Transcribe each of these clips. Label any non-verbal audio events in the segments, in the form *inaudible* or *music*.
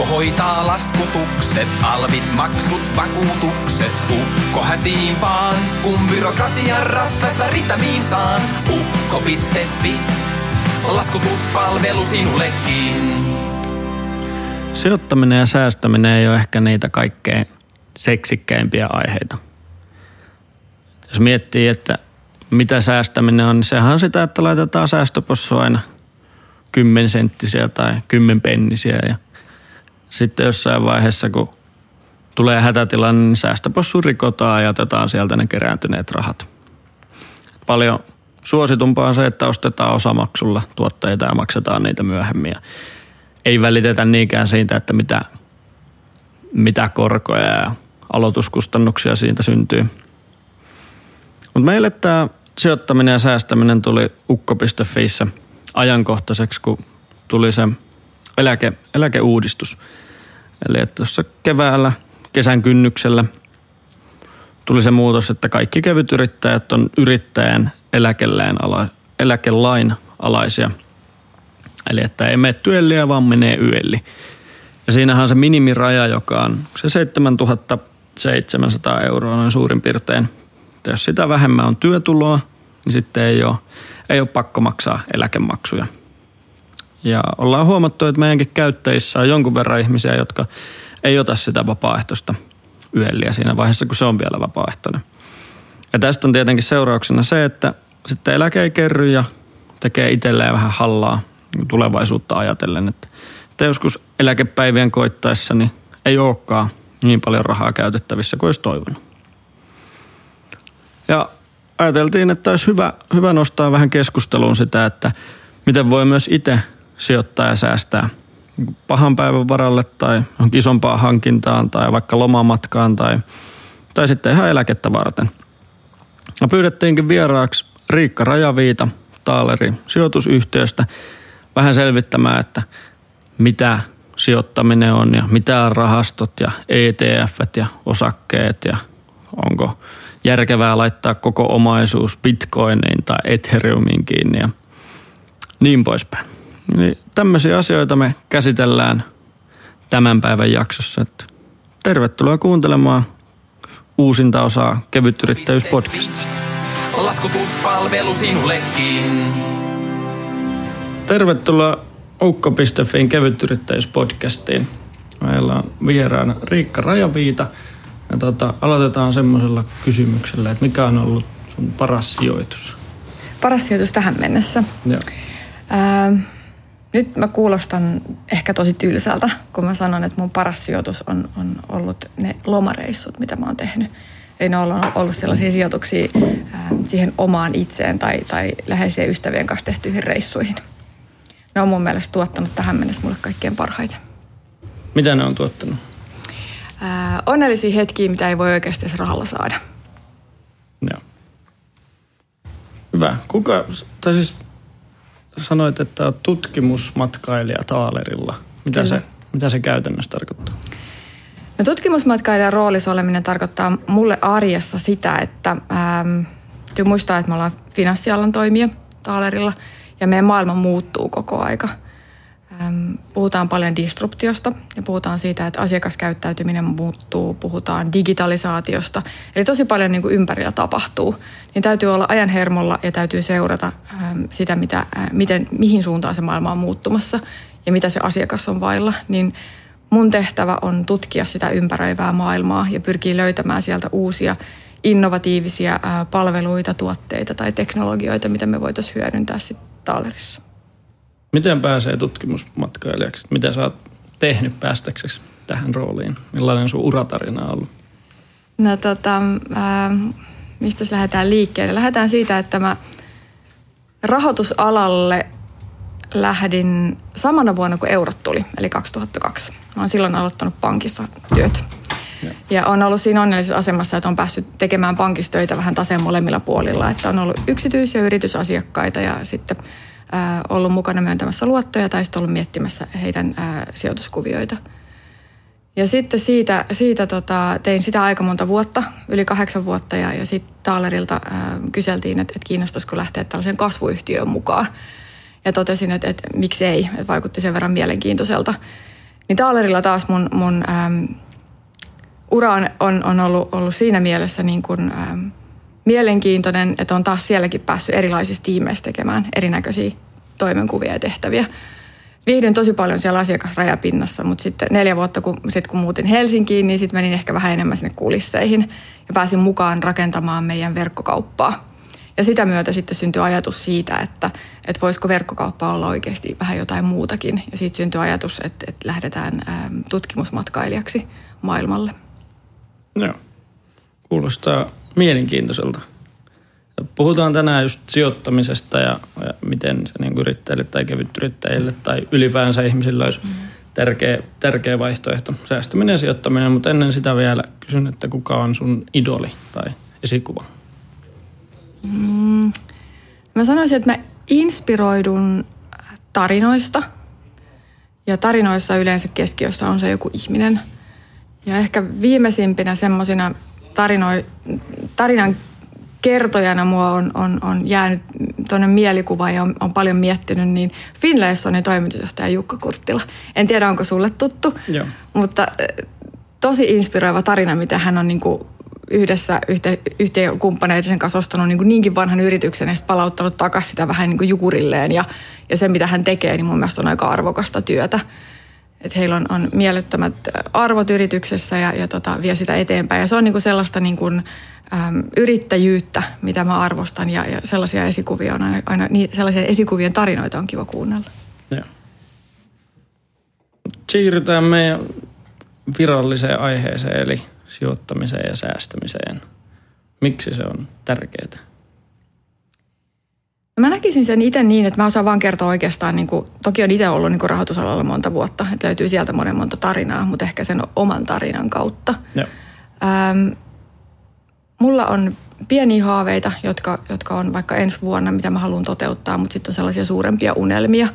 Ukko hoitaa laskutukset, alvit, maksut, vakuutukset. Ukko hätiin vaan, kun byrokratian ratkaista ritamiin saan. Ukko.fi, laskutuspalvelu sinullekin. Sijoittaminen ja säästäminen ei ole ehkä niitä kaikkein seksikkäimpiä aiheita. Jos miettii, että mitä säästäminen on, niin sehän on sitä, että laitetaan säästöpossua aina kymmensenttisiä tai kymmenpennisiä ja sitten jossain vaiheessa, kun tulee hätätilanne, niin säästöpossu rikotaan ja jätetään sieltä ne kerääntyneet rahat. Paljon suositumpaa on se, että ostetaan osamaksulla tuotteita ja maksetaan niitä myöhemmin. Ja ei välitetä niinkään siitä, että mitä, mitä korkoja ja aloituskustannuksia siitä syntyy. Mutta meille tämä sijoittaminen ja säästäminen tuli ukko.fiissä ajankohtaiseksi, kun tuli se eläke, eläkeuudistus. Eli että tuossa keväällä, kesän kynnyksellä tuli se muutos, että kaikki kevytyrittäjät on yrittäjän eläkelain, ala, eläkelain alaisia. Eli että ei mene työlliä, vaan menee yölli. Ja siinähän on se minimiraja, joka on se 7700 euroa noin suurin piirtein. Että jos sitä vähemmän on työtuloa, niin sitten ei ole, ei ole pakko maksaa eläkemaksuja. Ja ollaan huomattu, että meidänkin käyttäjissä on jonkun verran ihmisiä, jotka ei ota sitä vapaaehtoista yölliä siinä vaiheessa, kun se on vielä vapaaehtoinen. Ja tästä on tietenkin seurauksena se, että sitten eläke ei kerry ja tekee itselleen vähän hallaa tulevaisuutta ajatellen, että, että joskus eläkepäivien koittaessa niin ei olekaan niin paljon rahaa käytettävissä kuin olisi toivonut. Ja ajateltiin, että olisi hyvä, hyvä nostaa vähän keskusteluun sitä, että miten voi myös itse sijoittaa ja säästää pahan päivän varalle tai isompaan hankintaan tai vaikka lomamatkaan tai, tai sitten ihan eläkettä varten. Ja pyydettiinkin vieraaksi Riikka Rajaviita Taaleri sijoitusyhtiöstä vähän selvittämään, että mitä sijoittaminen on ja mitä on rahastot ja ETF ja osakkeet ja onko järkevää laittaa koko omaisuus bitcoiniin tai ethereumiin kiinni ja niin poispäin. Eli tämmöisiä asioita me käsitellään tämän päivän jaksossa. Että tervetuloa kuuntelemaan uusinta osaa Kevytyrittäjyys-podcast. Laskutuspalvelu sinullekin. Tervetuloa Ukko.fin kevytyrittäjyyspodcastiin. Meillä on vieraana Riikka Rajaviita. Ja tota, aloitetaan semmoisella kysymyksellä, että mikä on ollut sun paras sijoitus? Paras sijoitus tähän mennessä? Joo. Ää, nyt mä kuulostan ehkä tosi tylsältä, kun mä sanon, että mun paras sijoitus on, on ollut ne lomareissut, mitä mä oon tehnyt. Eli ne on ollut sellaisia sijoituksia ää, siihen omaan itseen tai, tai läheisien ystävien kanssa tehtyihin reissuihin. Ne on mun mielestä tuottanut tähän mennessä mulle kaikkein parhaiten. Mitä ne on tuottanut? Ää, onnellisia hetkiä, mitä ei voi oikeasti edes rahalla saada. Joo. Hyvä. Kuka, tai siis sanoit, että olet tutkimusmatkailija Taalerilla. Mitä se, mitä se käytännössä tarkoittaa? No tutkimusmatkailijan roolissa oleminen tarkoittaa mulle arjessa sitä, että ähm, täytyy muistaa, että me ollaan finanssialan toimija Taalerilla ja meidän maailma muuttuu koko aika. Puhutaan paljon disruptiosta ja puhutaan siitä, että asiakaskäyttäytyminen muuttuu, puhutaan digitalisaatiosta. Eli tosi paljon niin kuin ympärillä tapahtuu. Niin täytyy olla ajan hermolla ja täytyy seurata sitä, mitä, miten, mihin suuntaan se maailma on muuttumassa ja mitä se asiakas on vailla. Niin mun tehtävä on tutkia sitä ympäröivää maailmaa ja pyrkiä löytämään sieltä uusia innovatiivisia palveluita, tuotteita tai teknologioita, mitä me voitaisiin hyödyntää sitten Taalerissa. Miten pääsee tutkimusmatkailijaksi? Mitä sä oot tehnyt päästäksesi tähän rooliin? Millainen sun uratarina on ollut? No tota, ää, mistä lähdetään liikkeelle? Lähdetään siitä, että mä rahoitusalalle lähdin samana vuonna, kun eurot tuli, eli 2002. Mä oon silloin aloittanut pankissa työt. Ja, ja on ollut siinä onnellisessa asemassa, että on päässyt tekemään pankissa töitä vähän taseen molemmilla puolilla. Että on ollut yksityis- ja yritysasiakkaita ja sitten ollut mukana myöntämässä luottoja tai sitten ollut miettimässä heidän ää, sijoituskuvioita. Ja sitten siitä, siitä tota, tein sitä aika monta vuotta, yli kahdeksan vuotta, ja, ja sitten Taalerilta ää, kyseltiin, että, että kiinnostaisiko lähteä tällaisen kasvuyhtiön mukaan. Ja totesin, että, että miksi ei, että vaikutti sen verran mielenkiintoiselta. Niin Taalerilla taas mun, mun äm, ura on, on, ollut, ollut siinä mielessä niin kuin, äm, mielenkiintoinen, että on taas sielläkin päässyt erilaisissa tiimeissä tekemään erinäköisiä toimenkuvia ja tehtäviä. Viihdyn tosi paljon siellä asiakasrajapinnassa, mutta sitten neljä vuotta kun, sit kun muutin Helsinkiin, niin sitten menin ehkä vähän enemmän sinne kulisseihin ja pääsin mukaan rakentamaan meidän verkkokauppaa. Ja sitä myötä sitten syntyi ajatus siitä, että, että voisiko verkkokauppa olla oikeasti vähän jotain muutakin. Ja siitä syntyi ajatus, että, että lähdetään tutkimusmatkailijaksi maailmalle. Joo, kuulostaa mielenkiintoiselta. Puhutaan tänään just sijoittamisesta ja, ja miten se niin yrittäjille tai kevytyrittäjille tai ylipäänsä ihmisillä olisi tärkeä, tärkeä vaihtoehto. Säästäminen ja sijoittaminen, mutta ennen sitä vielä kysyn, että kuka on sun idoli tai esikuva? Mm, mä sanoisin, että mä inspiroidun tarinoista. Ja tarinoissa yleensä keskiössä on se joku ihminen. Ja ehkä viimeisimpinä semmoisina tarinan kertojana mua on, on, on jäänyt tuonne mielikuva ja on, on paljon miettinyt, niin Finlaysonin toimitusjohtaja Jukka Kurttila. En tiedä, onko sulle tuttu, Joo. mutta tosi inspiroiva tarina, miten hän on niin kuin yhdessä yhte, kumppaneiden kanssa ostanut niin kuin niinkin vanhan yrityksen ja palauttanut takaisin sitä vähän niin kuin jukurilleen. Ja, ja se, mitä hän tekee, niin mun mielestä on aika arvokasta työtä. Että heillä on, on mielettömät arvot yrityksessä ja, ja tota, vie sitä eteenpäin. Ja se on niin kuin sellaista niin kuin, äm, yrittäjyyttä, mitä mä arvostan ja, ja sellaisia esikuvia on aina, aina niin, sellaisia esikuvien tarinoita on kiva kuunnella. Joo. Siirrytään meidän viralliseen aiheeseen, eli sijoittamiseen ja säästämiseen. Miksi se on tärkeää? Mä näkisin sen itse niin, että mä osaan vaan kertoa oikeastaan, niin kuin, toki on itse ollut niin kuin rahoitusalalla monta vuotta, että löytyy sieltä monen monta tarinaa, mutta ehkä sen oman tarinan kautta. Joo. Ähm, mulla on pieniä haaveita, jotka, jotka on vaikka ensi vuonna, mitä mä haluan toteuttaa, mutta sitten on sellaisia suurempia unelmia.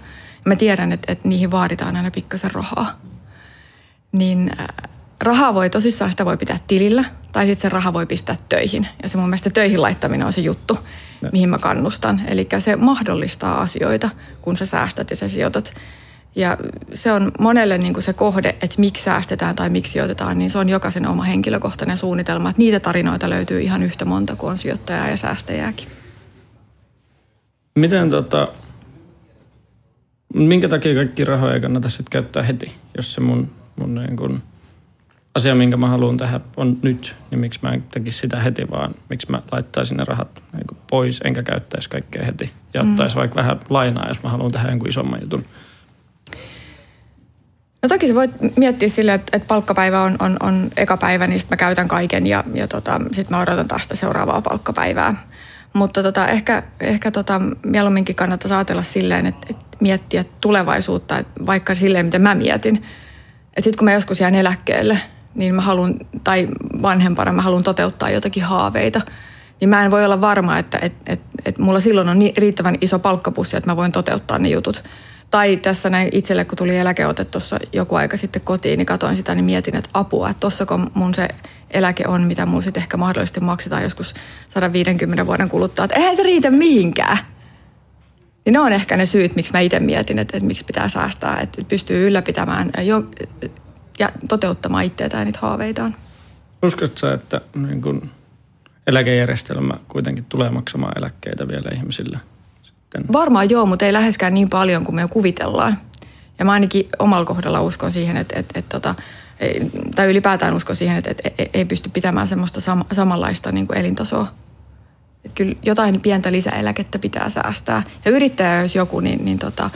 Mä tiedän, että, että niihin vaaditaan aina pikkasen rahaa. Niin äh, rahaa voi tosissaan, sitä voi pitää tilillä, tai sitten se raha voi pistää töihin. Ja se mun mielestä töihin laittaminen on se juttu, no. mihin mä kannustan. Eli se mahdollistaa asioita, kun sä säästät ja sä sijoitat. Ja se on monelle niin kuin se kohde, että miksi säästetään tai miksi sijoitetaan, niin se on jokaisen oma henkilökohtainen suunnitelma. Että niitä tarinoita löytyy ihan yhtä monta kuin on sijoittajaa ja säästäjääkin. Miten tota, minkä takia kaikki rahoja ei kannata sitten käyttää heti, jos se mun, mun niin kun asia, minkä mä haluan tehdä on nyt, niin miksi mä en tekisi sitä heti, vaan miksi mä laittaisin ne rahat niin pois, enkä käyttäisi kaikkea heti. Ja mm. ottaisi vaikka vähän lainaa, jos mä haluan tehdä jonkun isomman jutun. No toki sä voit miettiä sille, että, että palkkapäivä on, on, on eka päivä, niin sitten mä käytän kaiken ja, ja tota, sitten mä odotan taas sitä seuraavaa palkkapäivää. Mutta tota, ehkä, ehkä tota, mieluumminkin kannattaa ajatella silleen, että, että miettiä tulevaisuutta, että vaikka silleen, miten mä mietin. Että sitten kun mä joskus jään eläkkeelle, niin mä haluan, tai vanhempana mä haluan toteuttaa jotakin haaveita, niin mä en voi olla varma, että et, et, et mulla silloin on riittävän iso palkkapussi, että mä voin toteuttaa ne jutut. Tai tässä näin itselle, kun tuli eläkeote tuossa joku aika sitten kotiin, niin katoin sitä, niin mietin, että apua, että kun mun se eläke on, mitä mulla sitten ehkä mahdollisesti maksetaan joskus 150 vuoden kuluttua, että eihän se riitä mihinkään. Niin ne on ehkä ne syyt, miksi mä itse mietin, että, että miksi pitää säästää, että pystyy ylläpitämään jo, ja toteuttamaan itseään ja niitä haaveitaan. Uskotko sä, että niin kun eläkejärjestelmä kuitenkin tulee maksamaan eläkkeitä vielä ihmisille? Sitten? Varmaan joo, mutta ei läheskään niin paljon kuin me kuvitellaan. Ja mä ainakin omalla kohdalla uskon siihen, että, että, että tota, tai ylipäätään uskon siihen, että, että ei pysty pitämään semmoista sam- samanlaista niin kuin elintasoa. Että kyllä jotain pientä lisäeläkettä pitää säästää. Ja yrittäjä, jos joku, niin, niin tota,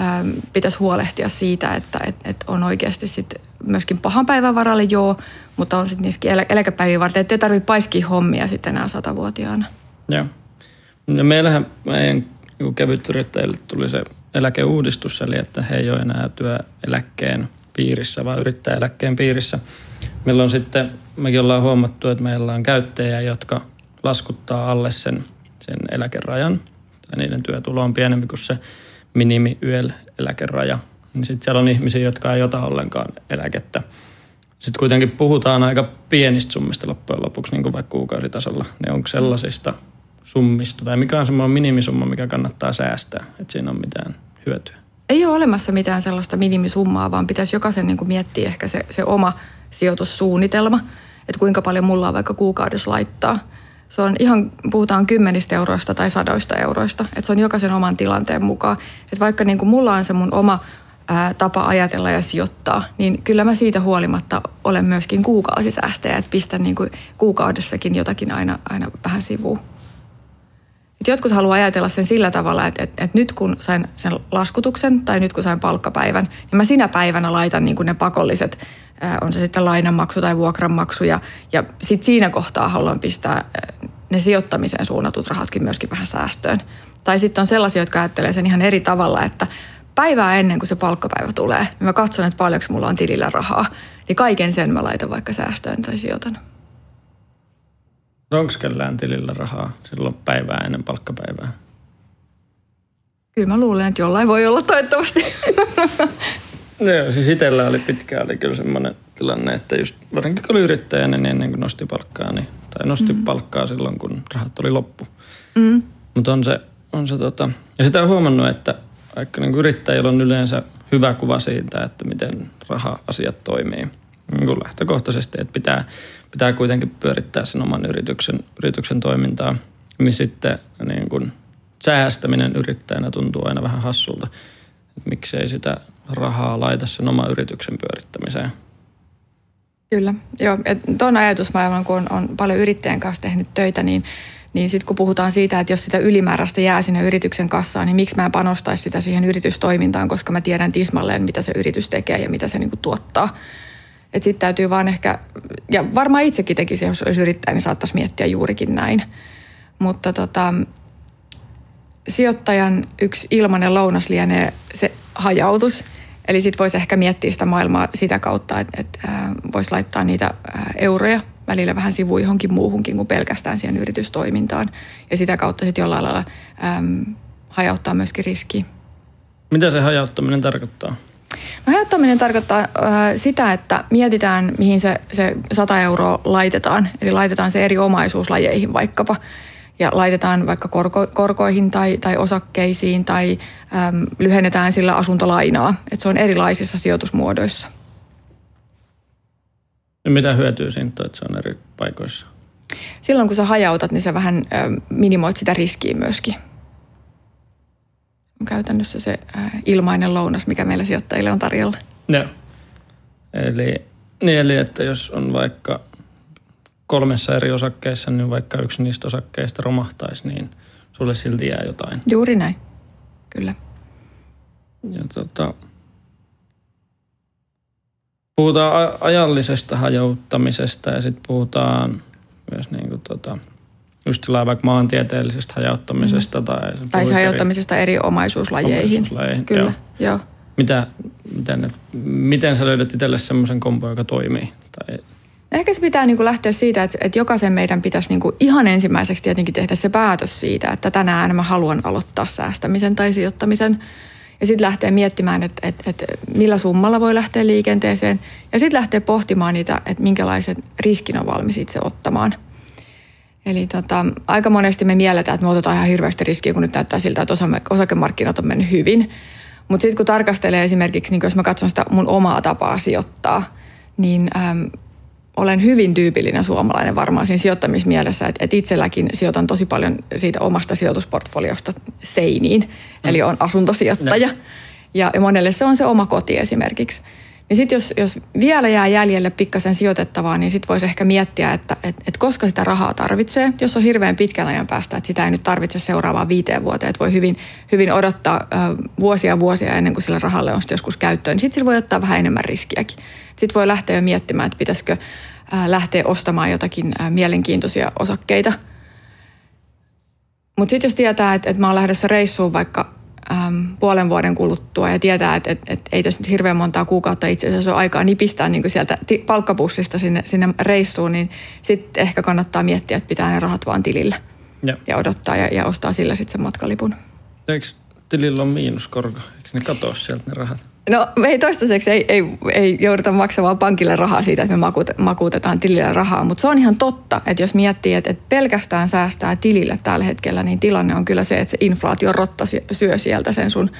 ähm, pitäisi huolehtia siitä, että et, et on oikeasti sit myöskin pahan päivän varalle joo, mutta on sitten niissäkin elä, eläkepäiviä varten, ettei tarvitse paiskia hommia sitten enää satavuotiaana. Joo. Ja meillähän meidän niin kevytyrittäjille tuli se eläkeuudistus, eli että he ei ole enää työeläkkeen piirissä, vaan yrittäjäeläkkeen piirissä. Meillä on sitten, mekin ollaan huomattu, että meillä on käyttäjiä, jotka laskuttaa alle sen, sen eläkerajan, tai niiden työtulo on pienempi kuin se minimi YEL-eläkeraja, niin sitten siellä on ihmisiä, jotka ei ota ollenkaan eläkettä. Sitten kuitenkin puhutaan aika pienistä summista loppujen lopuksi, niin kuin vaikka kuukausitasolla. Ne onko sellaisista summista, tai mikä on semmoinen minimisumma, mikä kannattaa säästää, että siinä on mitään hyötyä? ei ole olemassa mitään sellaista minimisummaa, vaan pitäisi jokaisen niin kuin miettiä ehkä se, se oma sijoitussuunnitelma, että kuinka paljon mulla on vaikka kuukaudessa laittaa. Se on ihan, puhutaan kymmenistä euroista tai sadoista euroista, että se on jokaisen oman tilanteen mukaan. Että vaikka niin kuin mulla on se mun oma ää, tapa ajatella ja sijoittaa, niin kyllä mä siitä huolimatta olen myöskin kuukausisäästäjä, että pistän niin kuin kuukaudessakin jotakin aina, aina vähän sivuun. Et jotkut haluaa ajatella sen sillä tavalla, että, että, että nyt kun sain sen laskutuksen tai nyt kun sain palkkapäivän, niin mä sinä päivänä laitan niin kuin ne pakolliset, on se sitten lainanmaksu tai vuokranmaksu ja, ja sitten siinä kohtaa haluan pistää ne sijoittamiseen suunnatut rahatkin myöskin vähän säästöön. Tai sitten on sellaisia, jotka ajattelee sen ihan eri tavalla, että päivää ennen kuin se palkkapäivä tulee, niin mä katson, että paljonko mulla on tilillä rahaa. Niin kaiken sen mä laitan vaikka säästöön tai sijoitan. Onko kellään tilillä rahaa silloin päivää ennen palkkapäivää? Kyllä mä luulen, että jollain voi olla toivottavasti. Joo, siis itsellä oli pitkään oli kyllä semmoinen tilanne, että just varsinkin kun oli yrittäjänä, niin ennen kuin nosti palkkaa, niin, tai nosti mm. palkkaa silloin, kun rahat oli loppu. Mm. Mutta on se, on se tota, ja sitä on huomannut, että vaikka niin yrittäjillä on yleensä hyvä kuva siitä, että miten raha-asiat toimii niin kuin lähtökohtaisesti, että pitää, pitää kuitenkin pyörittää sen oman yrityksen, yrityksen toimintaa, niin sitten niin kuin säästäminen yrittäjänä tuntuu aina vähän hassulta. Että miksei sitä rahaa laita sen oman yrityksen pyörittämiseen. Kyllä, joo. Tuon ajatusmaailman, kun on, on paljon yrittäjän kanssa tehnyt töitä, niin niin sitten kun puhutaan siitä, että jos sitä ylimääräistä jää sinne yrityksen kassaan, niin miksi mä en panostaisi sitä siihen yritystoimintaan, koska mä tiedän tismalleen, mitä se yritys tekee ja mitä se niinku tuottaa. Että sitten täytyy vaan ehkä, ja varmaan itsekin tekisi, jos olisi yrittäjä, niin saattaisi miettiä juurikin näin. Mutta tota, sijoittajan yksi ilmainen lounas lienee se hajautus. Eli sitten voisi ehkä miettiä sitä maailmaa sitä kautta, että, että voisi laittaa niitä euroja välillä vähän sivu johonkin muuhunkin kuin pelkästään siihen yritystoimintaan. Ja sitä kautta sitten jollain lailla äm, hajauttaa myöskin riskiä. Mitä se hajauttaminen tarkoittaa? No, hajauttaminen tarkoittaa äh, sitä, että mietitään, mihin se, se 100 euroa laitetaan. Eli laitetaan se eri omaisuuslajeihin vaikkapa. Ja laitetaan vaikka korko, korkoihin tai, tai osakkeisiin tai äm, lyhennetään sillä asuntolainaa. Että se on erilaisissa sijoitusmuodoissa. Ja mitä hyötyä siitä että se on eri paikoissa? Silloin kun sä hajautat, niin sä vähän minimoit sitä riskiä myöskin. On käytännössä se ilmainen lounas, mikä meillä sijoittajille on tarjolla. Joo. Eli, niin eli että jos on vaikka kolmessa eri osakkeessa, niin vaikka yksi niistä osakkeista romahtaisi, niin sulle silti jää jotain. Juuri näin, kyllä. Ja tota, puhutaan ajallisesta hajauttamisesta ja sitten puhutaan myös niin kuin tota, just vaikka maantieteellisestä hajauttamisesta. Mm. Tai, tai hajauttamisesta eri omaisuuslajeihin. omaisuuslajeihin. Kyllä, joo. joo. Mitä, miten, miten sä löydät itselle semmoisen kompo, joka toimii? Tai... Ehkä se pitää niin kuin lähteä siitä, että, että jokaisen meidän pitäisi niin kuin ihan ensimmäiseksi tietenkin tehdä se päätös siitä, että tänään mä haluan aloittaa säästämisen tai sijoittamisen – ja sitten lähtee miettimään, että, että, että millä summalla voi lähteä liikenteeseen. Ja sitten lähtee pohtimaan niitä, että minkälaisen riskin on valmis itse ottamaan. Eli tota, aika monesti me mielletään, että me otetaan ihan hirveästi riskiä, kun nyt näyttää siltä, että osakemarkkinat on mennyt hyvin. Mutta sitten kun tarkastelee esimerkiksi, niin jos mä katson sitä mun omaa tapaa sijoittaa, niin olen hyvin tyypillinen suomalainen varmaan siinä sijoittamismielessä, että, että itselläkin sijoitan tosi paljon siitä omasta sijoitusportfoliosta seiniin, mm. eli on asuntosijoittaja. No. Ja, monelle se on se oma koti esimerkiksi. Niin sitten jos, jos vielä jää jäljelle pikkasen sijoitettavaa, niin sitten voisi ehkä miettiä, että et, et koska sitä rahaa tarvitsee. Jos on hirveän pitkän ajan päästä, että sitä ei nyt tarvitse seuraavaan viiteen vuoteen, että voi hyvin, hyvin odottaa äh, vuosia vuosia ennen kuin sillä rahalle on sitten joskus käyttöön. Niin sitten sillä voi ottaa vähän enemmän riskiäkin. Sitten voi lähteä jo miettimään, että pitäisikö äh, lähteä ostamaan jotakin äh, mielenkiintoisia osakkeita. Mutta sitten jos tietää, että, että mä oon lähdössä reissuun vaikka äm, puolen vuoden kuluttua ja tietää, että, että, että ei tässä nyt hirveän montaa kuukautta itse asiassa ole aikaa nipistää niin sieltä palkkapussista sinne, sinne reissuun, niin sitten ehkä kannattaa miettiä, että pitää ne rahat vaan tilillä ja, ja odottaa ja, ja ostaa sillä sitten sen matkalipun. Eikö tilillä on miinuskorko? Eikö ne katoa sieltä ne rahat? No me ei toistaiseksi ei, ei, ei jouduta maksamaan pankille rahaa siitä, että me makuutetaan tilillä rahaa, mutta se on ihan totta, että jos miettii, että, että pelkästään säästää tilille tällä hetkellä, niin tilanne on kyllä se, että se inflaatio rotta syö sieltä sen sun,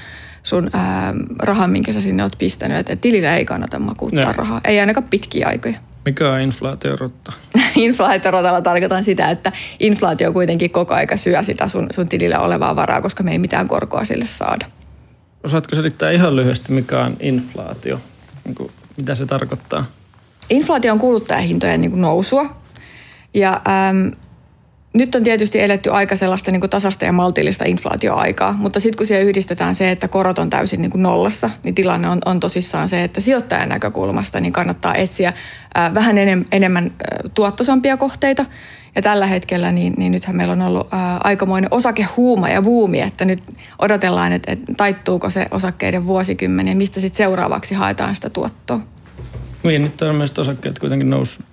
sun ää, rahan, minkä sä sinne oot pistänyt, että, että tilillä ei kannata makuuttaa ja. rahaa, ei ainakaan pitkiä aikoja. Mikä on inflaatiorotta? *laughs* Inflaatiorotalla tarkoitan sitä, että inflaatio kuitenkin koko aika syö sitä sun, sun tilillä olevaa varaa, koska me ei mitään korkoa sille saada. Osaatko selittää ihan lyhyesti, mikä on inflaatio? Niin kuin, mitä se tarkoittaa? Inflaatio on kuluttajahintojen niin nousua. Ja äm, nyt on tietysti eletty aika sellaista niin kuin tasasta ja maltillista inflaatioaikaa, mutta sitten kun siihen yhdistetään se, että korot on täysin niin kuin nollassa, niin tilanne on, on tosissaan se, että sijoittajan näkökulmasta niin kannattaa etsiä ää, vähän enem, enemmän ää, tuottosampia kohteita. Ja tällä hetkellä, niin, niin nythän meillä on ollut ää, aikamoinen osakehuuma ja buumi, että nyt odotellaan, että, että taittuuko se osakkeiden vuosikymmenen ja mistä sitten seuraavaksi haetaan sitä tuottoa. Niin, nyt on myös osakkeet kuitenkin nousi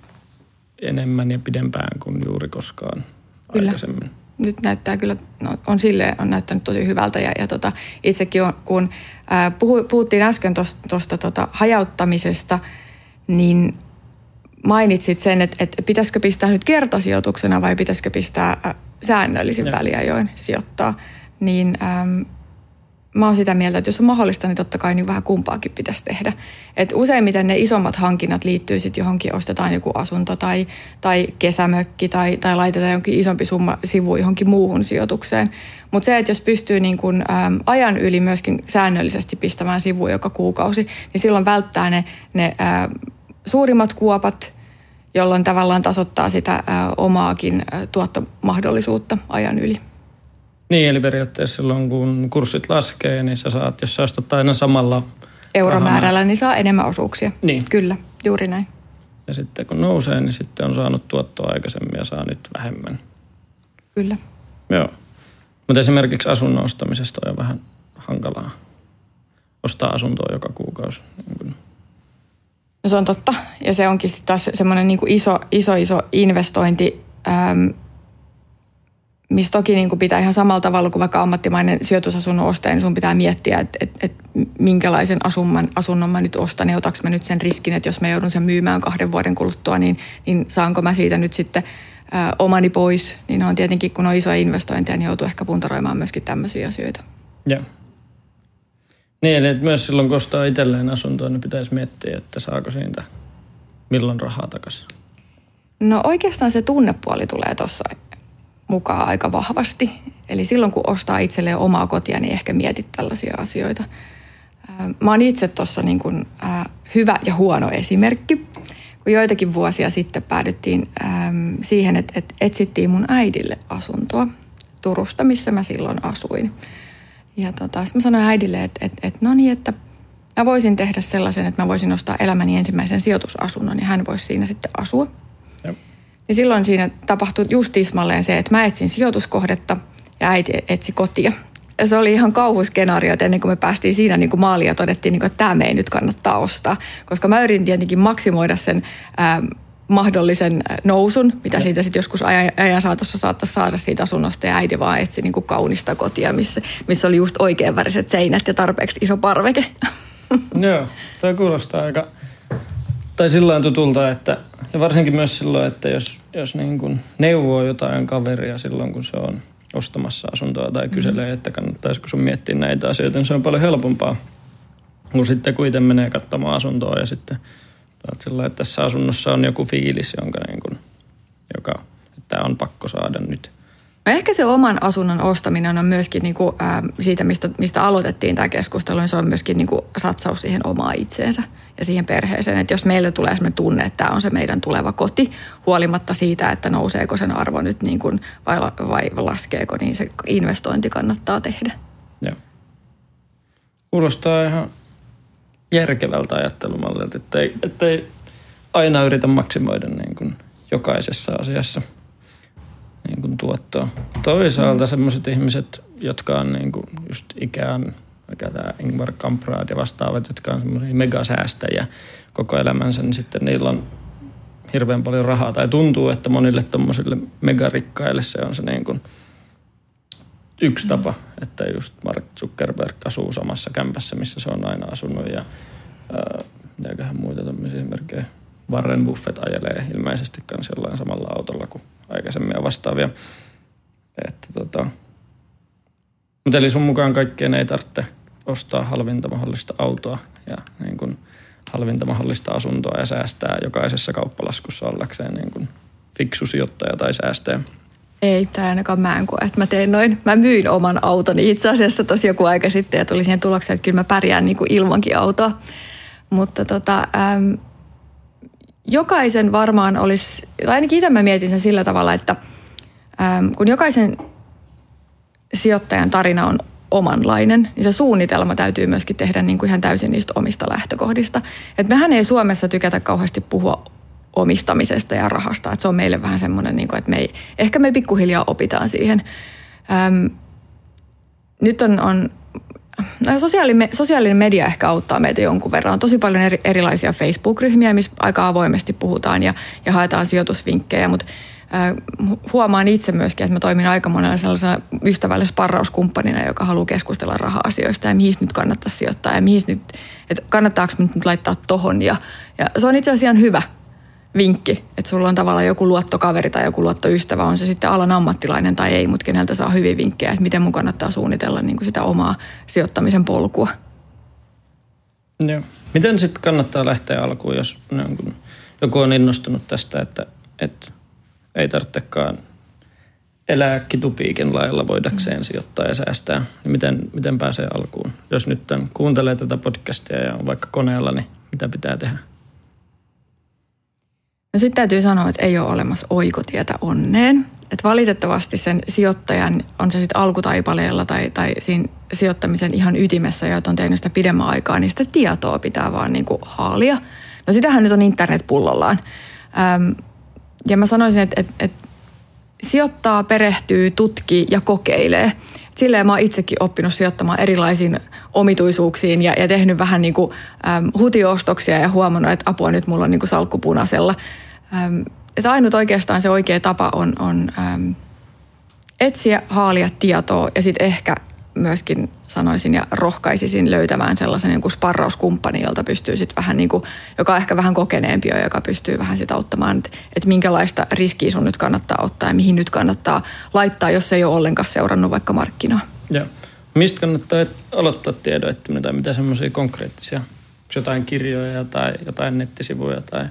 enemmän ja pidempään kuin juuri koskaan kyllä. aikaisemmin. Nyt näyttää kyllä, no, on sille on näyttänyt tosi hyvältä ja, ja tota, itsekin on, kun ää, puhu, puhuttiin äsken tuosta tota, hajauttamisesta, niin mainitsit sen, että, että pitäisikö pistää nyt kertasijoituksena vai pitäisikö pistää säännöllisin väliajoin sijoittaa, niin äm, mä oon sitä mieltä, että jos on mahdollista, niin totta kai niin vähän kumpaakin pitäisi tehdä. Et useimmiten ne isommat hankinnat liittyy sitten johonkin, ostetaan joku asunto tai, tai kesämökki tai, tai laitetaan jonkin isompi summa sivu johonkin muuhun sijoitukseen. Mutta se, että jos pystyy niin kun, äm, ajan yli myöskin säännöllisesti pistämään sivuun joka kuukausi, niin silloin välttää ne, ne äm, suurimmat kuopat, jolloin tavallaan tasoittaa sitä omaakin tuottomahdollisuutta ajan yli. Niin, eli periaatteessa silloin kun kurssit laskee, niin sä saat, jos sä ostat aina samalla euromäärällä, rahana. niin saa enemmän osuuksia. Niin. Kyllä, juuri näin. Ja sitten kun nousee, niin sitten on saanut tuottoa aikaisemmin ja saa nyt vähemmän. Kyllä. Joo. Mutta esimerkiksi asunnon ostamisesta on vähän hankalaa ostaa asuntoa joka kuukausi. Niin No se on totta. Ja se onkin taas semmoinen niin iso, iso, iso investointi, ähm, missä toki niin kuin pitää ihan samalla tavalla kuin vaikka ammattimainen sijoitusasunnon ostaja, niin sun pitää miettiä, että, että, että minkälaisen asunnon, asunnon mä nyt ostan ja otaks mä nyt sen riskin, että jos mä joudun sen myymään kahden vuoden kuluttua, niin, niin saanko mä siitä nyt sitten äh, omani pois. Niin on tietenkin, kun on isoja investointeja, niin joutuu ehkä puntaroimaan myöskin tämmöisiä asioita. Joo. Niin, eli myös silloin kun ostaa itselleen asuntoa, niin pitäisi miettiä, että saako siitä milloin rahaa takaisin. No oikeastaan se tunnepuoli tulee tuossa mukaan aika vahvasti. Eli silloin kun ostaa itselleen omaa kotia, niin ehkä mietit tällaisia asioita. Mä oon itse tuossa niin kuin, hyvä ja huono esimerkki. Kun joitakin vuosia sitten päädyttiin siihen, että, että etsittiin mun äidille asuntoa Turusta, missä mä silloin asuin. Ja tota, sitten mä sanoin äidille, että, että, että no niin, että mä voisin tehdä sellaisen, että mä voisin ostaa elämäni ensimmäisen sijoitusasunnon ja hän voisi siinä sitten asua. Ja Niin silloin siinä tapahtui just tismalleen se, että mä etsin sijoituskohdetta ja äiti etsi kotia. Ja se oli ihan kauhuskenaario, että ennen kuin me päästiin siinä niin kuin maaliin ja todettiin, niin kuin, että tämä me ei nyt kannattaa ostaa. Koska mä yritin tietenkin maksimoida sen ähm, mahdollisen äh, nousun, mitä siitä sitten joskus ajan, ajan saatossa saattaisi saada siitä asunnosta. Ja äiti vaan etsi niin kuin kaunista kotia, missä, missä oli just oikein väriset seinät ja tarpeeksi iso parveke. *laughs* Joo, toi kuulostaa aika, tai sillä tutulta, että, ja varsinkin myös silloin, että jos, jos niin kuin neuvoo jotain kaveria silloin, kun se on ostamassa asuntoa tai kyselee, mm-hmm. että kannattaisiko sun miettiä näitä asioita, niin se on paljon helpompaa. Kun sitten kun itse menee katsomaan asuntoa ja sitten – sillä, että tässä asunnossa on joku fiilis, jonka niin kuin, joka, että on pakko saada nyt. No ehkä se oman asunnon ostaminen on myöskin niin kuin, ää, siitä, mistä, mistä aloitettiin tämä keskustelu, niin se on myöskin niin kuin satsaus siihen omaan itseensä ja siihen perheeseen. Että jos meille tulee sellainen tunne, että tämä on se meidän tuleva koti, huolimatta siitä, että nouseeko sen arvo nyt niin kuin, vai, vai laskeeko, niin se investointi kannattaa tehdä. Joo. Kuulostaa ihan järkevältä ajattelumallilta, että ei, että ei aina yritä maksimoida niin kuin jokaisessa asiassa niin kuin tuottoa. Toisaalta sellaiset ihmiset, jotka on niin kuin just ikään, mikä tämä Ingvar Kamprad ja vastaavat, jotka on semmoisia megasäästäjiä koko elämänsä, niin sitten niillä on hirveän paljon rahaa. Tai tuntuu, että monille tuommoisille megarikkaille se on se niin kuin yksi tapa, että just Mark Zuckerberg asuu samassa kämpässä, missä se on aina asunut ja mitäköhän muita tämmöisiä esimerkkejä. Warren Buffett ajelee ilmeisesti myös jollain samalla autolla kuin aikaisemmin vastaavia. Että tota. Mutta eli sun mukaan kaikkien ei tarvitse ostaa halvinta mahdollista autoa ja niin kuin halvinta mahdollista asuntoa ja säästää jokaisessa kauppalaskussa ollakseen niin kuin fiksu sijoittaja tai säästäjä. Ei, tai ainakaan mä en koe, että mä tein noin. Mä myin oman autoni itse asiassa tosi joku aika sitten ja tuli siihen tulokseen, että kyllä mä pärjään niin kuin ilmankin autoa. Mutta tota, äm, jokaisen varmaan olisi, ainakin itse mä mietin sen sillä tavalla, että äm, kun jokaisen sijoittajan tarina on omanlainen, niin se suunnitelma täytyy myöskin tehdä niin kuin ihan täysin niistä omista lähtökohdista. Et mehän ei Suomessa tykätä kauheasti puhua omistamisesta ja rahasta. Että se on meille vähän semmoinen, niin kuin, että me ei, ehkä me pikkuhiljaa opitaan siihen. Öm, nyt on, on no sosiaalinen, sosiaalinen media ehkä auttaa meitä jonkun verran. On tosi paljon eri, erilaisia Facebook-ryhmiä, missä aika avoimesti puhutaan ja, ja haetaan sijoitusvinkkejä, mutta huomaan itse myöskin, että mä toimin aika monella sellaisena ystävällä sparrauskumppanina, joka haluaa keskustella raha-asioista ja mihin nyt kannattaisi sijoittaa ja mihin nyt, että kannattaako nyt laittaa tohon. Ja, ja se on itse asiassa hyvä, vinkki, että sulla on tavallaan joku luottokaveri tai joku luottoystävä, on se sitten alan ammattilainen tai ei, mutta keneltä saa hyvin vinkkejä, että miten mun kannattaa suunnitella niin kuin sitä omaa sijoittamisen polkua. Joo. Miten sitten kannattaa lähteä alkuun, jos joku on innostunut tästä, että, että ei tarvitsekaan elää kitupiikin lailla voidakseen mm. sijoittaa ja säästää. Niin miten, miten pääsee alkuun? Jos nyt kuuntelee tätä podcastia ja on vaikka koneella, niin mitä pitää tehdä? No sitten täytyy sanoa, että ei ole olemassa oikotietä onneen. Et valitettavasti sen sijoittajan, on se sitten alkutaipaleella tai, tai siinä sijoittamisen ihan ytimessä, ja on tehnyt sitä pidemmän aikaa, niin sitä tietoa pitää vaan niinku haalia. No sitähän nyt on internet pullollaan. Öm, ja mä sanoisin, että, että, että sijoittaa, perehtyy, tutkii ja kokeilee. Silleen mä oon itsekin oppinut sijoittamaan erilaisiin omituisuuksiin ja, ja tehnyt vähän niin kuin äm, hutiostoksia ja huomannut, että apua nyt mulla on niin kuin salkku punaisella. Että ainut oikeastaan se oikea tapa on, on etsiä, haalia tietoa ja sitten ehkä myöskin sanoisin ja rohkaisisin löytämään sellaisen niin kuin sparrauskumppani, jolta pystyy sitten vähän niin kuin, joka on ehkä vähän kokeneempi ja joka pystyy vähän sitä auttamaan, että, että minkälaista riskiä sun nyt kannattaa ottaa ja mihin nyt kannattaa laittaa, jos ei ole ollenkaan seurannut vaikka markkinaa. Joo. Mistä kannattaa aloittaa tiedoittaminen tai mitä semmoisia konkreettisia, jotain kirjoja tai jotain nettisivuja tai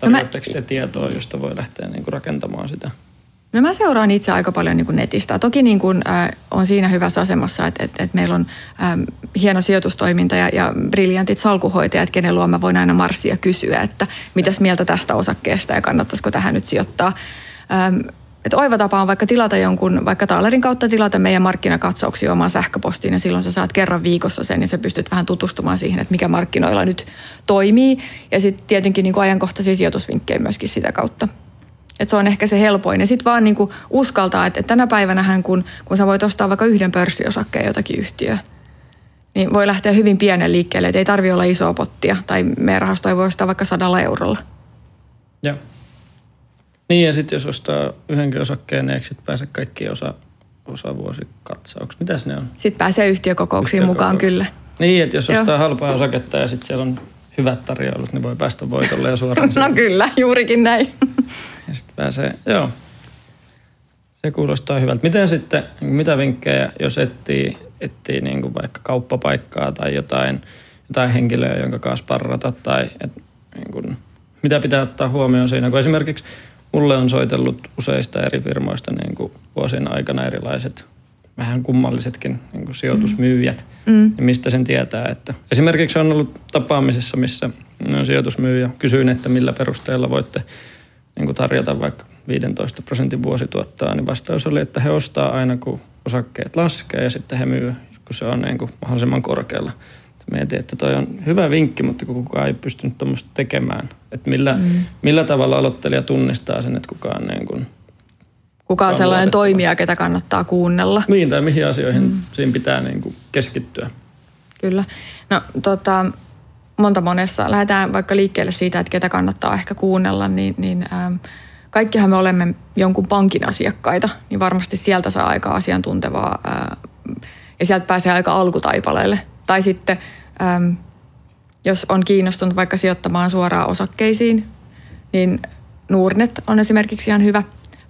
tarjoatteko no tietoa, josta voi lähteä niin kuin rakentamaan sitä? No mä seuraan itse aika paljon niin kuin netistä. Toki niin kuin, äh, on siinä hyvässä asemassa, että, että, että meillä on ähm, hieno sijoitustoiminta ja, ja briljantit salkuhoitajat, kenen luo mä voin aina marssia kysyä, että mitäs mieltä tästä osakkeesta ja kannattaisiko tähän nyt sijoittaa. Ähm, että oiva tapa on vaikka tilata jonkun, vaikka Taalerin kautta tilata meidän markkinakatsauksia omaan sähköpostiin ja silloin sä saat kerran viikossa sen ja sä pystyt vähän tutustumaan siihen, että mikä markkinoilla nyt toimii. Ja sitten tietenkin niin ajankohtaisia sijoitusvinkkejä myöskin sitä kautta. Että se on ehkä se helpoin. Ja sitten vaan niin uskaltaa, että tänä päivänä kun, kun sä voit ostaa vaikka yhden pörssiosakkeen jotakin yhtiöä, niin voi lähteä hyvin pienen liikkeelle, että ei tarvi olla isoa pottia. Tai meidän rahasto ei voi ostaa vaikka sadalla eurolla. Joo. Niin ja sitten jos ostaa yhdenkin osakkeen, niin eikö sitten pääse kaikki osa, osavuosikatsauksia? Mitäs ne on? Sitten pääsee yhtiökokouksiin mukaan kyllä. Niin, että jos ostaa Joo. halpaa osaketta ja sitten siellä on hyvät tarjoulut, niin voi päästä voitolle ja suoraan. *laughs* no kyllä, juurikin näin. ja sitten pääsee, joo. Se kuulostaa hyvältä. Miten sitten, mitä vinkkejä, jos etsii, etsii niin kuin vaikka kauppapaikkaa tai jotain, jotain henkilöä, jonka kanssa parrata tai et, niin kuin, mitä pitää ottaa huomioon siinä, kun esimerkiksi mulle on soitellut useista eri firmoista niin kuin vuosien aikana erilaiset vähän kummallisetkin niin kuin sijoitusmyyjät. Mm. Ja mistä sen tietää, että esimerkiksi on ollut tapaamisessa, missä sijoitusmyyjä kysyin, että millä perusteella voitte niin kuin tarjota vaikka 15 prosentin vuosituottaa, niin vastaus oli, että he ostaa aina kun osakkeet laskee ja sitten he myy, kun se on niin kuin mahdollisimman korkealla. Mietin, että toi on hyvä vinkki, mutta kukaan ei pystynyt tuommoista tekemään. Että millä, mm. millä tavalla aloittelija tunnistaa sen, että kukaan niin kuin kuka on sellainen toimija, ketä kannattaa kuunnella. Niin, tai mihin asioihin mm. siinä pitää niin kuin keskittyä. Kyllä. No tota, monta monessa. Lähdetään vaikka liikkeelle siitä, että ketä kannattaa ehkä kuunnella, niin, niin ähm, kaikkihan me olemme jonkun pankin asiakkaita, niin varmasti sieltä saa aika asiantuntevaa ää, ja sieltä pääsee aika alkutaipaleelle. Tai sitten äm, jos on kiinnostunut vaikka sijoittamaan suoraan osakkeisiin, niin Nuurnet on esimerkiksi ihan hyvä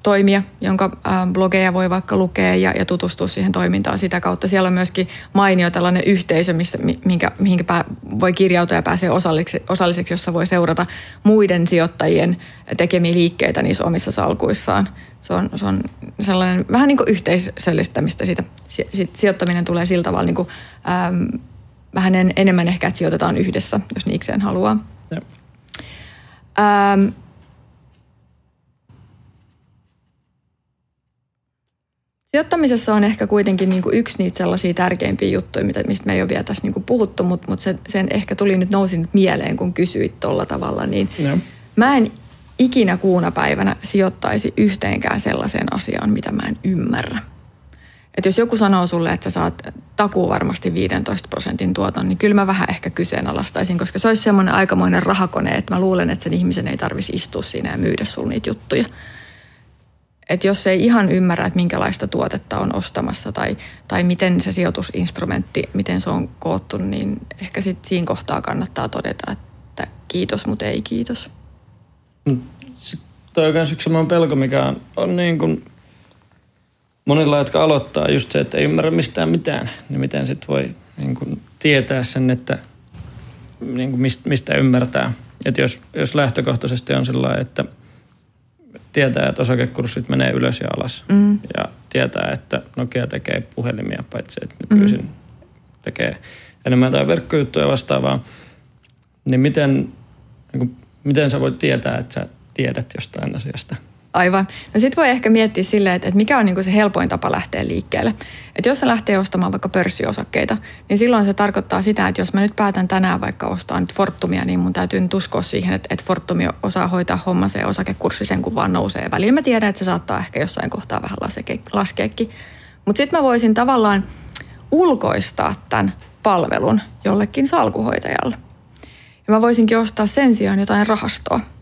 toimija, jonka blogeja voi vaikka lukea ja, ja tutustua siihen toimintaan sitä kautta. Siellä on myöskin mainio tällainen yhteisö, missä, minkä, mihinkä pää, voi kirjautua ja pääsee osalliseksi, osalliseksi, jossa voi seurata muiden sijoittajien tekemiä liikkeitä niissä omissa salkuissaan. Se on, se on sellainen vähän niin kuin yhteisöllistämistä siitä. Sijoittaminen tulee sillä tavalla niin kuin, äm, vähän enemmän ehkä, että sijoitetaan yhdessä, jos niikseen haluaa. Ja. Ähm, Sijoittamisessa on ehkä kuitenkin niin kuin yksi niitä sellaisia tärkeimpiä juttuja, mistä me ei ole vielä tässä niin kuin puhuttu, mutta, mutta se, sen ehkä tuli nyt, nousi nyt mieleen, kun kysyit tuolla tavalla. Niin ja. Mä en ikinä kuuna päivänä sijoittaisi yhteenkään sellaiseen asiaan, mitä mä en ymmärrä. Et jos joku sanoo sulle, että sä saat takuu varmasti 15 prosentin tuoton, niin kyllä mä vähän ehkä kyseenalaistaisin, koska se olisi semmoinen aikamoinen rahakone, että mä luulen, että sen ihmisen ei tarvitsisi istua siinä ja myydä sulle niitä juttuja että jos ei ihan ymmärrä, että minkälaista tuotetta on ostamassa tai, tai miten se sijoitusinstrumentti, miten se on koottu, niin ehkä sitten siinä kohtaa kannattaa todeta, että kiitos, mutta ei kiitos. Tuo on myös yksi pelko, mikä on, on niin kuin monilla, jotka aloittaa just se, että ei ymmärrä mistään mitään, niin miten sitten voi niin kuin tietää sen, että niin kuin mistä, mistä ymmärtää. Että jos, jos lähtökohtaisesti on sellainen, että – tietää, että osakekurssit menee ylös ja alas. Mm. Ja tietää, että Nokia tekee puhelimia, paitsi että nykyisin mm. tekee enemmän tai verkkojuttuja vastaavaa. Niin miten, niin kuin, miten sä voit tietää, että sä tiedät jostain asiasta? Aivan. No sitten voi ehkä miettiä silleen, että, että mikä on niin se helpoin tapa lähteä liikkeelle. Että jos sä lähtee ostamaan vaikka pörssiosakkeita, niin silloin se tarkoittaa sitä, että jos mä nyt päätän tänään vaikka ostaa nyt Fortumia, niin mun täytyy nyt uskoa siihen, että, että Fortumi osaa hoitaa hommansa ja osakekurssi sen kun vaan nousee. Välillä mä tiedän, että se saattaa ehkä jossain kohtaa vähän laskeekin. Mutta sitten mä voisin tavallaan ulkoistaa tämän palvelun jollekin salkuhoitajalle. Ja mä voisinkin ostaa sen sijaan jotain rahastoa –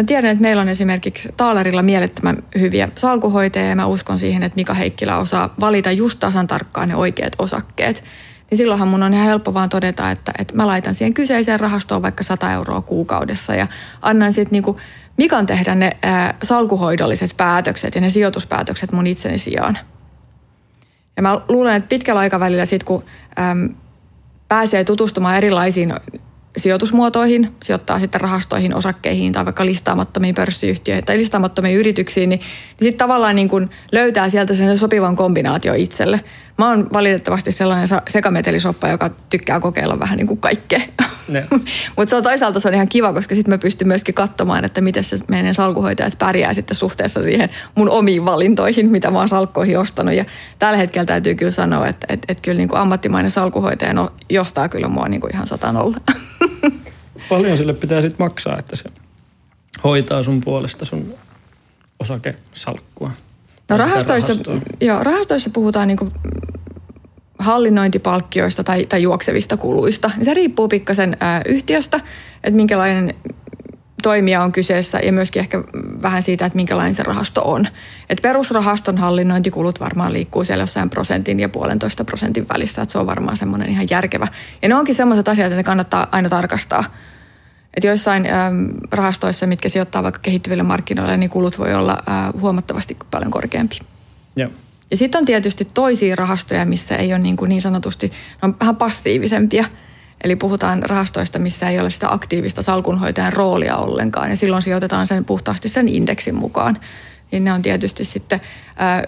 Mä tiedän, että meillä on esimerkiksi Taalerilla mielettömän hyviä salkuhoitajia ja mä uskon siihen, että Mika Heikkilä osaa valita just tasan tarkkaan ne oikeat osakkeet. Niin silloinhan mun on ihan helppo vaan todeta, että, että mä laitan siihen kyseiseen rahastoon vaikka 100 euroa kuukaudessa ja annan sitten niinku Mikan tehdä ne ää, salkuhoidolliset päätökset ja ne sijoituspäätökset mun itseni sijaan. Ja mä luulen, että pitkällä aikavälillä sitten kun äm, pääsee tutustumaan erilaisiin sijoitusmuotoihin, sijoittaa sitten rahastoihin, osakkeihin tai vaikka listaamattomiin pörssiyhtiöihin tai listaamattomiin yrityksiin, niin, niin sitten tavallaan niin kuin löytää sieltä sen sopivan kombinaatio itselle. Mä oon valitettavasti sellainen sekametelisoppa, joka tykkää kokeilla vähän niin kuin kaikkea. *laughs* Mutta se on toisaalta se on ihan kiva, koska sitten mä pystyn myöskin katsomaan, että miten se meidän salkuhoitajat pärjää sitten suhteessa siihen mun omiin valintoihin, mitä mä oon salkkoihin ostanut. Ja tällä hetkellä täytyy kyllä sanoa, että, että, että kyllä niin kuin ammattimainen salkuhoitaja no, johtaa kyllä mua niin kuin ihan satanolla. *laughs* *laughs* Paljon sille pitää sitten maksaa, että se hoitaa sun puolesta sun osakesalkkua. No rahastoissa, joo, rahastoissa puhutaan niin kuin hallinnointipalkkioista tai, tai juoksevista kuluista. Se riippuu pikkasen ää, yhtiöstä, että minkälainen toimija on kyseessä ja myöskin ehkä vähän siitä, että minkälainen se rahasto on. Et perusrahaston hallinnointikulut varmaan liikkuu siellä jossain prosentin ja puolentoista prosentin välissä, että se on varmaan semmoinen ihan järkevä. Ja ne onkin semmoiset asiat, että ne kannattaa aina tarkastaa. Että joissain äm, rahastoissa, mitkä sijoittaa vaikka kehittyville markkinoille, niin kulut voi olla äh, huomattavasti paljon korkeampi. Joo. Ja sitten on tietysti toisia rahastoja, missä ei ole niin, kuin niin sanotusti, ne on vähän passiivisempia. Eli puhutaan rahastoista, missä ei ole sitä aktiivista salkunhoitajan roolia ollenkaan. Ja silloin sijoitetaan sen puhtaasti sen indeksin mukaan. Niin ne on tietysti sitten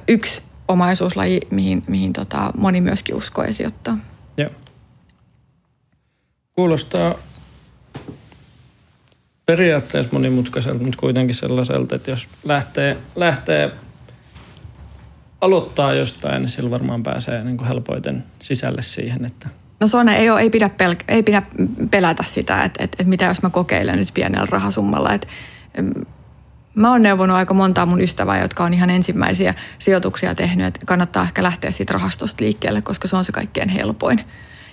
yksi omaisuuslaji, mihin, mihin tota, moni myöskin uskoo ja sijoittaa. Joo. Kuulostaa periaatteessa monimutkaiselta, mutta kuitenkin sellaiselta, että jos lähtee, lähtee aloittaa jostain, niin sillä varmaan pääsee niin kuin helpoiten sisälle siihen, että No Suone ei, ole, ei, pidä pelk- ei pidä pelätä sitä, että, että, että mitä jos mä kokeilen nyt pienellä rahasummalla. Että, mä oon neuvonut aika montaa mun ystävää, jotka on ihan ensimmäisiä sijoituksia tehnyt, että kannattaa ehkä lähteä siitä rahastosta liikkeelle, koska se on se kaikkein helpoin.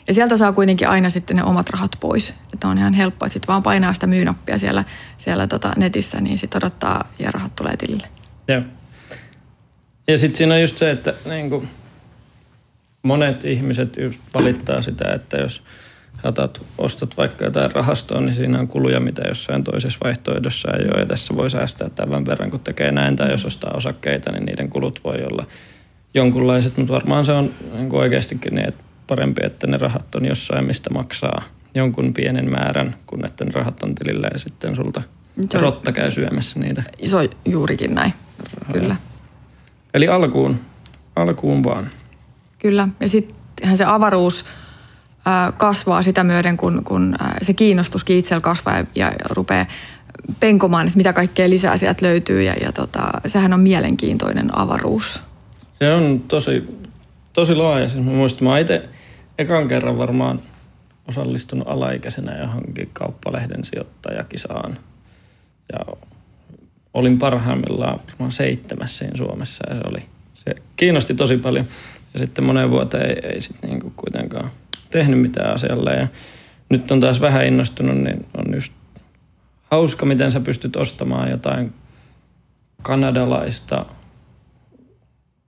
Ja sieltä saa kuitenkin aina sitten ne omat rahat pois. Että on ihan helppoa, että sitten vaan painaa sitä myynappia siellä, siellä tota netissä, niin sitten odottaa ja rahat tulee tilille. Joo. Ja sitten siinä on just se, että niin kuin monet ihmiset just valittaa sitä, että jos otat, ostat vaikka jotain rahastoa, niin siinä on kuluja, mitä jossain toisessa vaihtoehdossa ei ole. Ja tässä voi säästää tämän verran, kun tekee näin. Tai jos ostaa osakkeita, niin niiden kulut voi olla jonkunlaiset. Mutta varmaan se on niin oikeastikin niin, että parempi, että ne rahat on jossain, mistä maksaa jonkun pienen määrän, kun että ne rahat on tilillä ja sitten sulta se on, rotta käy syömässä niitä. Se on juurikin näin, rahoja. kyllä. Eli alkuun, alkuun vaan. Kyllä, ja sittenhän se avaruus kasvaa sitä myöden, kun, kun se kiinnostuskin itsellä kasvaa ja, ja rupeaa penkomaan, että mitä kaikkea lisää sieltä löytyy. Ja, ja tota, sehän on mielenkiintoinen avaruus. Se on tosi, tosi laaja. Siis mä muistan, mä itse ekan kerran varmaan osallistunut alaikäisenä johonkin kauppalehden sijoittajakisaan. Ja olin parhaimmillaan varmaan seitsemäs siinä Suomessa ja se, oli, se kiinnosti tosi paljon. Ja sitten moneen vuoteen ei, ei sitten niinku kuitenkaan tehnyt mitään asialle ja nyt on taas vähän innostunut, niin on just hauska, miten sä pystyt ostamaan jotain kanadalaista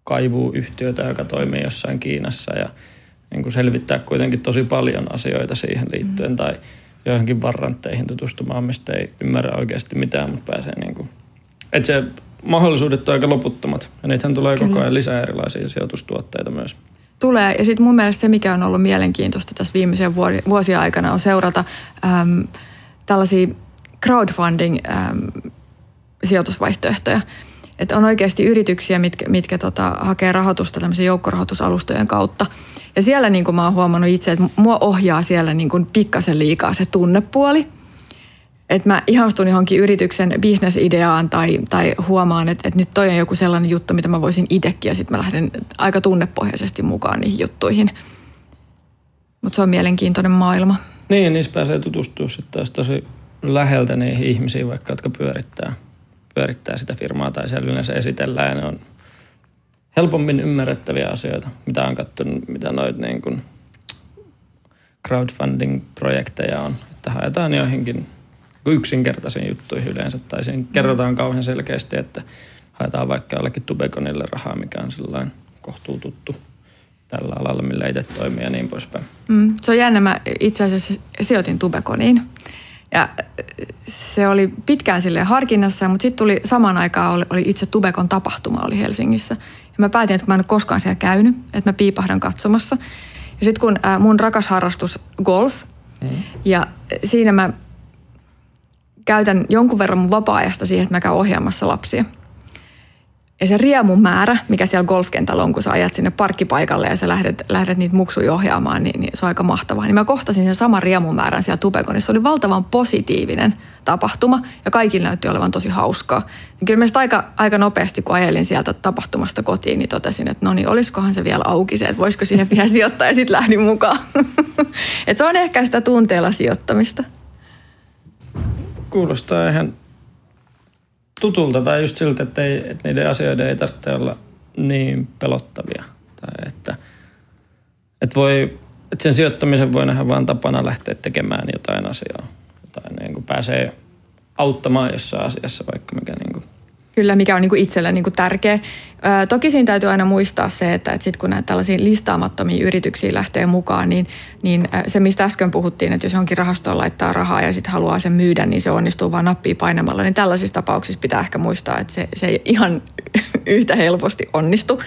kaivuyhtiötä, joka toimii jossain Kiinassa ja niin kuin selvittää kuitenkin tosi paljon asioita siihen liittyen mm. tai joihinkin varrantteihin tutustumaan, mistä ei ymmärrä oikeasti mitään, mutta pääsee niin kuin, että se mahdollisuudet on aika loputtomat ja niitähän tulee Kyllä. koko ajan lisää erilaisia sijoitustuotteita myös tulee. Ja sitten mun mielestä se, mikä on ollut mielenkiintoista tässä viimeisen vuosien aikana, on seurata äm, tällaisia crowdfunding-sijoitusvaihtoehtoja. Että on oikeasti yrityksiä, mitkä, mitkä tota, hakee rahoitusta tämmöisen joukkorahoitusalustojen kautta. Ja siellä niin kuin mä oon huomannut itse, että mua ohjaa siellä niin kuin pikkasen liikaa se tunnepuoli – että mä ihastun johonkin yrityksen bisnesideaan tai, tai huomaan, että, että nyt toi on joku sellainen juttu, mitä mä voisin itsekin ja sitten mä lähden aika tunnepohjaisesti mukaan niihin juttuihin. Mutta se on mielenkiintoinen maailma. Niin, niissä pääsee tutustua sitten taas tosi läheltä niihin ihmisiin, vaikka jotka pyörittää, pyörittää sitä firmaa tai siellä yleensä esitellään ja ne on helpommin ymmärrettäviä asioita, mitä on katsonut, mitä noit niin kuin crowdfunding-projekteja on, että haetaan joihinkin yksinkertaisiin juttuihin yleensä. Tai siinä kerrotaan kauhean selkeästi, että haetaan vaikka jollekin Tubekonille rahaa, mikä on sellainen kohtuu tuttu tällä alalla, millä itse toimii ja niin poispäin. Mm, se on jännä. Mä itse asiassa sijoitin Tubekoniin. Ja se oli pitkään sille harkinnassa, mutta sitten tuli samaan aikaan oli, oli itse Tubekon tapahtuma oli Helsingissä. Ja mä päätin, että mä en ole koskaan siellä käynyt, että mä piipahdan katsomassa. Ja sitten kun äh, mun rakas harrastus golf, mm. ja siinä mä käytän jonkun verran mun vapaa-ajasta siihen, että mä käyn ohjaamassa lapsia. Ja se riemun määrä, mikä siellä golfkentällä on, kun sä ajat sinne parkkipaikalle ja sä lähdet, lähdet niitä muksuja ohjaamaan, niin, niin se on aika mahtavaa. Niin mä kohtasin sen saman riemumäärän siellä Tubekonissa. Se oli valtavan positiivinen tapahtuma ja kaikille näytti olevan tosi hauskaa. Niin kyllä mä aika, aika nopeasti, kun ajelin sieltä tapahtumasta kotiin, niin totesin, että no niin, olisikohan se vielä auki se, että voisiko sinne vielä *laughs* sijoittaa ja sitten lähdin mukaan. *laughs* Et se on ehkä sitä tunteella sijoittamista kuulostaa ihan tutulta tai just siltä, että, ei, että niiden asioiden ei tarvitse olla niin pelottavia. Tai että, että, voi, että sen sijoittamisen voi nähdä vain tapana lähteä tekemään jotain asiaa. Jotain niin kuin pääsee auttamaan jossain asiassa, vaikka mikä niin kuin Kyllä, mikä on niin kuin itselle kuin tärkeä. Ö, toki siinä täytyy aina muistaa se, että, että sit kun näitä tällaisia listaamattomia yrityksiä lähtee mukaan, niin, niin se mistä äsken puhuttiin, että jos johonkin rahastoon laittaa rahaa ja sitten haluaa sen myydä, niin se onnistuu vain nappia painamalla. Niin tällaisissa tapauksissa pitää ehkä muistaa, että se, se ei ihan *laughs* yhtä helposti onnistu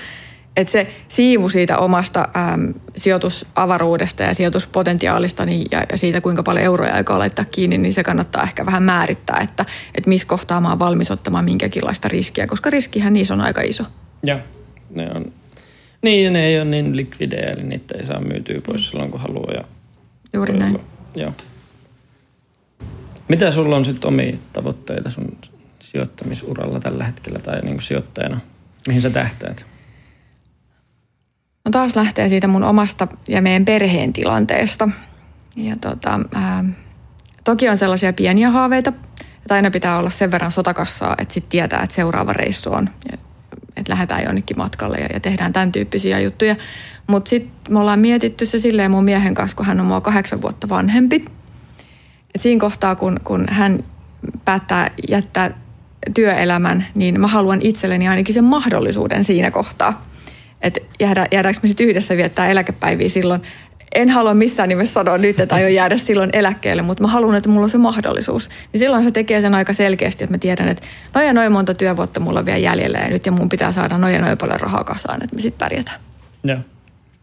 että se siivu siitä omasta äm, sijoitusavaruudesta ja sijoituspotentiaalista niin, ja, ja siitä, kuinka paljon euroja aikaa laittaa kiinni, niin se kannattaa ehkä vähän määrittää, että, että missä kohtaa mä oon valmis ottamaan minkäkinlaista riskiä, koska riskihän niissä on aika iso. Joo, ne on. Niin, ja ne ei ole niin likvidejä, eli niitä ei saa myytyä pois silloin, kun haluaa. Ja Juuri näin. Olla, joo. Mitä sulla on sitten omia tavoitteita sun sijoittamisuralla tällä hetkellä tai niin kuin sijoittajana? Mihin sä tähtäät? No taas lähtee siitä mun omasta ja meidän perheen tilanteesta. Ja tota, ää, toki on sellaisia pieniä haaveita, että aina pitää olla sen verran sotakassaa, että sitten tietää, että seuraava reissu on. Että lähdetään jonnekin matkalle ja, ja tehdään tämän tyyppisiä juttuja. Mutta sitten me ollaan mietitty se silleen mun miehen kanssa, kun hän on mua kahdeksan vuotta vanhempi. Et siinä kohtaa, kun, kun hän päättää jättää työelämän, niin mä haluan itselleni ainakin sen mahdollisuuden siinä kohtaa. Että jäädä, jäädäänkö me sitten yhdessä viettää eläkepäiviä silloin. En halua missään nimessä sanoa nyt, että aion jäädä silloin eläkkeelle, mutta mä haluan, että mulla on se mahdollisuus. Niin silloin se tekee sen aika selkeästi, että mä tiedän, että noin ja noin monta työvuotta mulla on vielä jäljellä ja nyt ja mun pitää saada noin ja noin paljon rahaa kasaan, että me sitten pärjätään. Joo.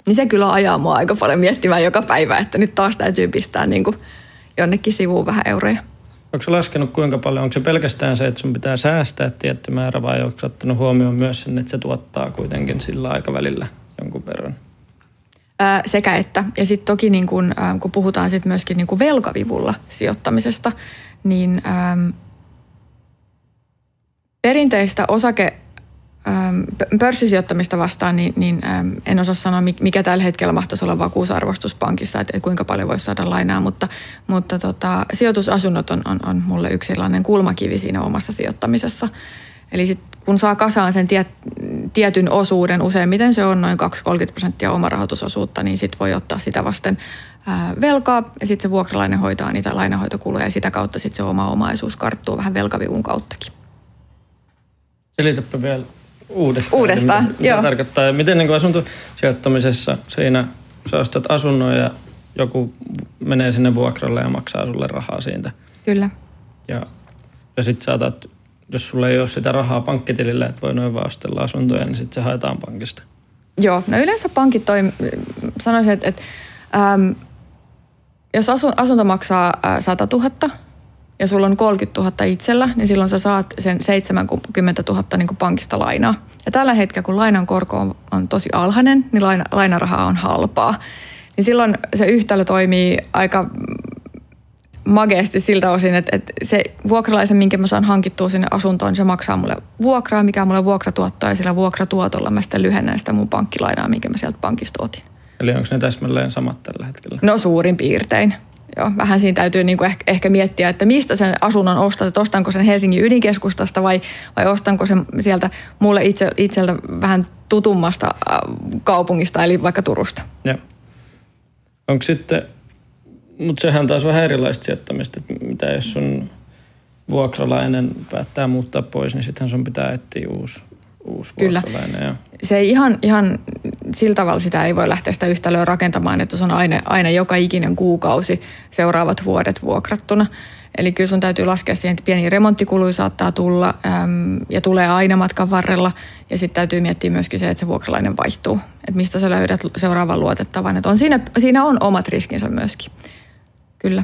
Niin se kyllä ajaa mua aika paljon miettimään joka päivä, että nyt taas täytyy pistää niin kuin jonnekin sivuun vähän euroja. Onko se laskenut kuinka paljon? Onko se pelkästään se, että sun pitää säästää tietty määrä vai onko ottanut huomioon myös sen, että se tuottaa kuitenkin sillä aikavälillä jonkun verran? Sekä että. Ja sitten toki niin kun, kun puhutaan sit myöskin niin kun velkavivulla sijoittamisesta, niin perinteistä osake pörssisijoittamista vastaan, niin, niin en osaa sanoa, mikä tällä hetkellä mahtaisi olla vakuusarvostus pankissa, että kuinka paljon voisi saada lainaa, mutta, mutta tota, sijoitusasunnot on, on, on mulle yksi sellainen kulmakivi siinä omassa sijoittamisessa. Eli sit, kun saa kasaan sen tiet, tietyn osuuden, useimmiten se on noin 2-30 prosenttia omarahoitusosuutta, niin sitten voi ottaa sitä vasten ää, velkaa ja sitten se vuokralainen hoitaa niitä lainahoitokuluja ja sitä kautta sitten se oma omaisuus karttuu vähän velkavivun kauttakin. Selitäpä vielä uudestaan. Uudestaan, mitä, joo. Mitä tarkoittaa ja miten niin asuntosijoittamisessa siinä sä ostat asunnon ja joku menee sinne vuokralle ja maksaa sulle rahaa siitä. Kyllä. Ja, ja sitten saatat, jos sulla ei ole sitä rahaa pankkitilille, että voi noin vaan ostella asuntoja, niin sitten se haetaan pankista. Joo, no yleensä pankit toi, sanoisin, että, että äm, jos asunto maksaa 100 000, ja sulla on 30 000 itsellä, niin silloin sä saat sen 70 000 niin kuin pankista lainaa. Ja tällä hetkellä, kun lainan korko on, on tosi alhainen, niin laina, lainaraha on halpaa. Niin silloin se yhtälö toimii aika mageesti siltä osin, että, että se vuokralaisen, minkä mä saan hankittua sinne asuntoon, niin se maksaa mulle vuokraa, mikä on mulle vuokratuottoa, ja sillä vuokratuotolla mä sitten lyhennän sitä mun pankkilainaa, minkä mä sieltä pankista otin. Eli onko ne täsmälleen samat tällä hetkellä? No suurin piirtein joo, vähän siinä täytyy niin kuin ehkä, ehkä miettiä, että mistä sen asunnon ostat, että ostanko sen Helsingin ydinkeskustasta vai, vai ostanko sen sieltä mulle itse, itseltä vähän tutummasta äh, kaupungista, eli vaikka Turusta. Joo. Onko sitten, mutta sehän taas vähän erilaista sijoittamista, että mitä jos sun vuokralainen päättää muuttaa pois, niin sittenhän sun pitää etsiä uusi uusi Kyllä. Ja... Se ei ihan, ihan sillä tavalla sitä ei voi lähteä sitä yhtälöä rakentamaan, että se on aina, aina joka ikinen kuukausi seuraavat vuodet vuokrattuna. Eli kyllä sun täytyy laskea siihen, että pieni remonttikului saattaa tulla äm, ja tulee aina matkan varrella. Ja sitten täytyy miettiä myöskin se, että se vuokralainen vaihtuu. Että mistä sä löydät seuraavan luotettavan. Että on siinä, siinä on omat riskinsä myöskin. Kyllä.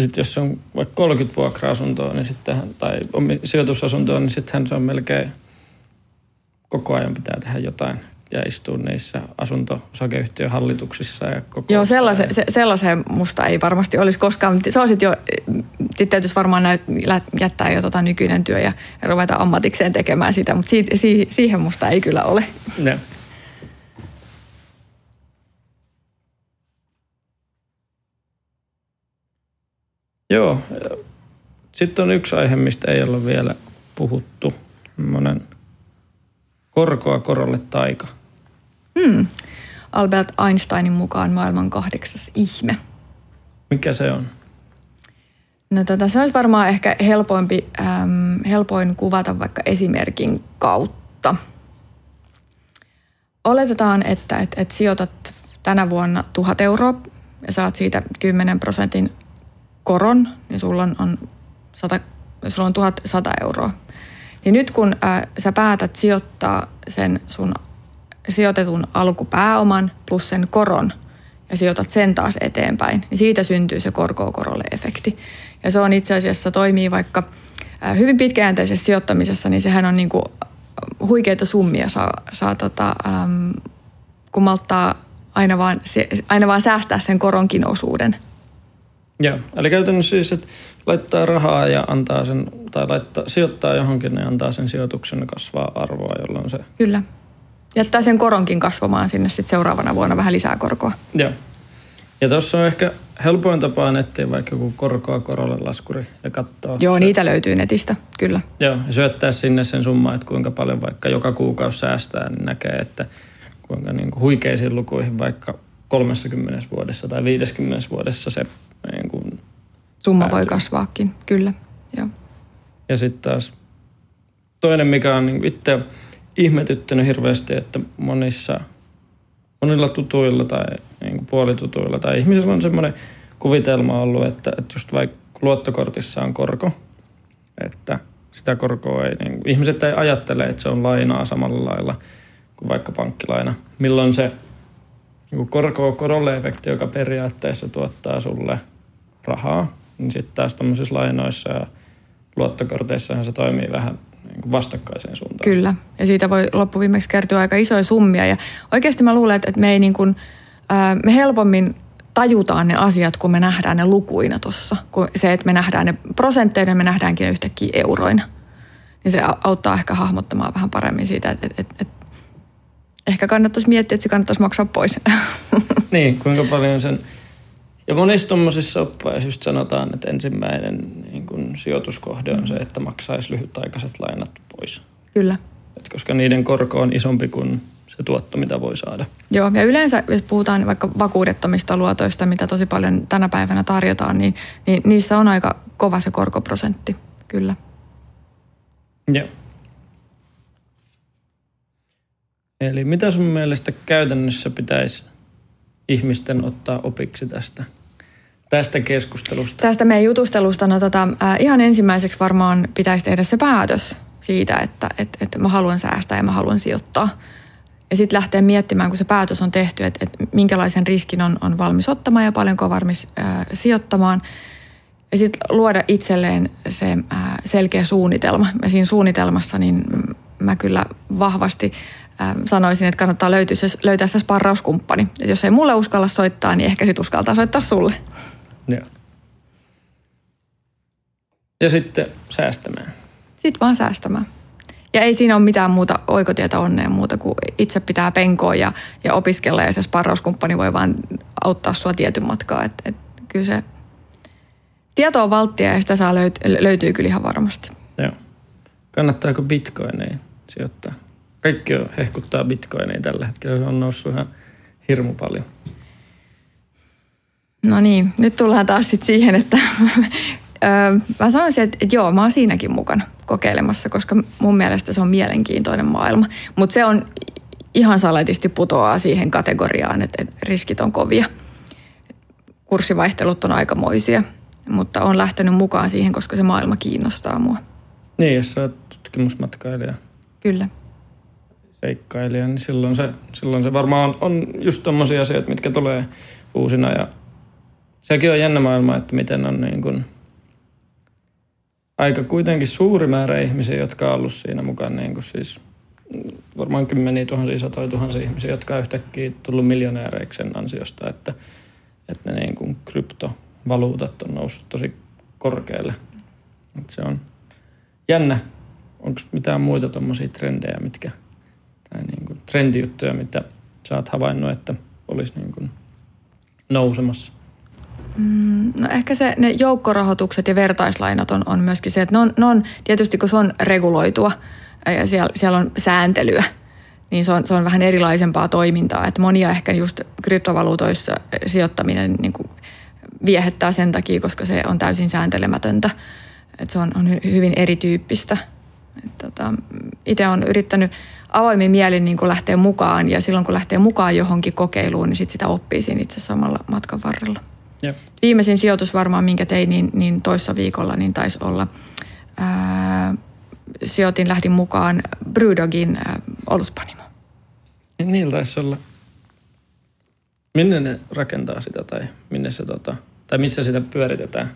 Sitten jos on vaikka 30 vuokra-asuntoa niin sittenhän, tai sijoitusasuntoa, niin sittenhän se on melkein koko ajan pitää tehdä jotain ja istua niissä asunto-osakeyhtiön hallituksissa. Ja koko Joo, sellaisen, se, sellaiseen musta ei varmasti olisi koskaan, mutta se olisi jo, täytyisi varmaan näyt, jättää jo tota nykyinen työ ja, ruveta ammatikseen tekemään sitä, mutta si, si, siihen musta ei kyllä ole. Ne. Joo, sitten on yksi aihe, mistä ei ole vielä puhuttu. Monen Korkoa korolle taika. Hmm. Albert Einsteinin mukaan maailman kahdeksas ihme. Mikä se on? No tota, se olisi varmaan ehkä helpoimpi, ähm, helpoin kuvata vaikka esimerkin kautta. Oletetaan, että et, et sijoitat tänä vuonna tuhat euroa ja saat siitä 10 prosentin koron, niin sulla on, on, 100, sulla on 1100 euroa. Niin nyt kun ää, sä päätät sijoittaa sen sun sijoitetun alkupääoman plus sen koron ja sijoitat sen taas eteenpäin, niin siitä syntyy se korko korolle efekti. Ja se on itse asiassa toimii vaikka ää, hyvin pitkäjänteisessä sijoittamisessa, niin sehän on niinku huikeita summia saa, saa tota, äm, kun malttaa aina vaan, aina vaan säästää sen koronkin osuuden. Joo, eli käytännössä siis, että laittaa rahaa ja antaa sen, tai laittaa, sijoittaa johonkin ja antaa sen sijoituksen kasvaa arvoa, jolloin se... Kyllä. Jättää sen koronkin kasvamaan sinne sitten seuraavana vuonna vähän lisää korkoa. Joo. Ja tuossa on ehkä helpoin tapa etsiä vaikka joku korkoa korolle laskuri ja katsoa. Joo, se, niitä löytyy netistä, kyllä. Joo, ja syöttää sinne sen summa, että kuinka paljon vaikka joka kuukausi säästää, niin näkee, että kuinka niin kuin huikeisiin lukuihin vaikka 30 vuodessa tai 50 vuodessa se niin kuin Summa päätyy. voi kasvaakin, kyllä. Joo. Ja sitten taas toinen, mikä on niin itse ihmetyttänyt hirveästi, että monissa, monilla tutuilla tai niin kuin puolitutuilla tai ihmisillä on semmoinen kuvitelma ollut, että, että just vaikka luottokortissa on korko, että sitä korkoa ei, niin kuin, ihmiset ei ajattele, että se on lainaa samalla lailla kuin vaikka pankkilaina. Milloin se niin korko korolle joka periaatteessa tuottaa sulle rahaa, niin sitten taas tämmöisissä lainoissa ja luottokorteissahan se toimii vähän niin kuin vastakkaiseen suuntaan. Kyllä, ja siitä voi loppuviimeksi kertyä aika isoja summia. Ja oikeasti mä luulen, että me, ei niin kuin, me helpommin tajutaan ne asiat, kun me nähdään ne lukuina tuossa. Se, että me nähdään ne prosentteina, me nähdäänkin ne yhtäkkiä euroina. Niin se auttaa ehkä hahmottamaan vähän paremmin siitä, että, että, että ehkä kannattaisi miettiä, että se kannattaisi maksaa pois. *laughs* Niin, kuinka paljon sen... Ja monissa tuommoisissa oppaissa just sanotaan, että ensimmäinen niin kun sijoituskohde on se, että maksaisi lyhytaikaiset lainat pois. Kyllä. Et koska niiden korko on isompi kuin se tuotto, mitä voi saada. Joo, ja yleensä jos puhutaan vaikka vakuudettomista luotoista, mitä tosi paljon tänä päivänä tarjotaan, niin, niin niissä on aika kova se korkoprosentti, kyllä. Joo. Eli mitä sun mielestä käytännössä pitäisi ihmisten ottaa opiksi tästä, tästä keskustelusta? Tästä meidän jutustelusta, no tota, ihan ensimmäiseksi varmaan pitäisi tehdä se päätös siitä, että et, et mä haluan säästää ja mä haluan sijoittaa. Ja sitten lähteä miettimään, kun se päätös on tehty, että, että minkälaisen riskin on, on valmis ottamaan ja paljonko on valmis äh, sijoittamaan. Ja sitten luoda itselleen se äh, selkeä suunnitelma. Ja siinä suunnitelmassa niin mä kyllä vahvasti sanoisin, että kannattaa löytyä se, löytää se sparrauskumppani. Et jos ei mulle uskalla soittaa, niin ehkä sitten uskaltaa soittaa sulle. Joo. Ja sitten säästämään. Sitten vaan säästämään. Ja ei siinä ole mitään muuta oikotietä onneen muuta kuin itse pitää penkoa ja, ja opiskella ja se sparrauskumppani voi vaan auttaa sua tietyn matkaa. Et, et kyllä se tieto on valttia ja sitä saa löyt, löytyy kyllä ihan varmasti. Joo. Kannattaako bitcoineihin sijoittaa? Kaikki on, hehkuttaa bitcoineja tällä hetkellä. Se on noussut ihan hirmu paljon. No niin, nyt tullaan taas sit siihen, että *laughs* mä sanoisin, että, että joo, mä oon siinäkin mukana kokeilemassa, koska mun mielestä se on mielenkiintoinen maailma. Mutta se on ihan saletisti putoaa siihen kategoriaan, että, että riskit on kovia. Kurssivaihtelut on aikamoisia, mutta on lähtenyt mukaan siihen, koska se maailma kiinnostaa mua. Niin, jos sä oot tutkimusmatkailija, Kyllä. Seikkailija, niin silloin se, silloin se varmaan on just tommosia asioita, mitkä tulee uusina. Ja sekin on jännä maailma, että miten on niin kuin aika kuitenkin suuri määrä ihmisiä, jotka on ollut siinä mukaan. Niin kuin siis varmaan kymmeniä tuhansia, satoja tuhansia ihmisiä, jotka on yhtäkkiä tullut miljonääreiksi sen ansiosta, että, että ne niin kuin kryptovaluutat on noussut tosi korkealle. Että se on jännä. Onko mitään muita tuommoisia trendejä, mitkä, tai niin kuin trendijuttuja, mitä sä oot havainnut, että olisi niin kuin nousemassa? Mm, no ehkä se, ne joukkorahoitukset ja vertaislainat on, on myöskin se, että ne on, ne on tietysti kun se on reguloitua ja siellä, siellä on sääntelyä, niin se on, se on vähän erilaisempaa toimintaa. Että monia ehkä just kryptovaluutoissa sijoittaminen niin kuin viehättää sen takia, koska se on täysin sääntelemätöntä. Että se on, on hyvin erityyppistä. Tota, Itse olen yrittänyt avoimin mielin niin lähteä mukaan ja silloin kun lähtee mukaan johonkin kokeiluun, niin sit sitä oppii siinä itse samalla matkan varrella. Jep. Viimeisin sijoitus varmaan, minkä tein, niin, niin toissa viikolla, niin taisi olla, ää, sijoitin, lähdin mukaan Brewdogin ää, oluspanimo. Niin taisi olla. Minne ne rakentaa sitä tai minne se tota, tai missä sitä pyöritetään?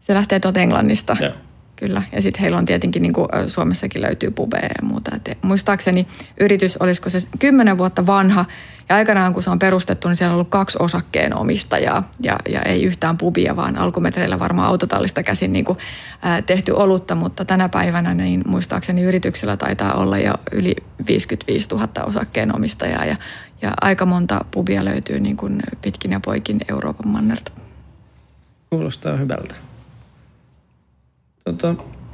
Se lähtee tuolta Englannista. Joo. Kyllä, ja sitten heillä on tietenkin, niin kuin Suomessakin löytyy pubeja ja muuta. Et muistaakseni yritys, olisiko se kymmenen vuotta vanha, ja aikanaan kun se on perustettu, niin siellä on ollut kaksi osakkeenomistajaa, ja, ja ei yhtään pubia, vaan alkumetreillä varmaan autotallista käsin niin kuin, ää, tehty olutta, mutta tänä päivänä niin muistaakseni yrityksellä taitaa olla jo yli 55 000 osakkeenomistajaa, ja, ja aika monta pubia löytyy niin kuin pitkin ja poikin Euroopan mannerta. Kuulostaa hyvältä. Tota,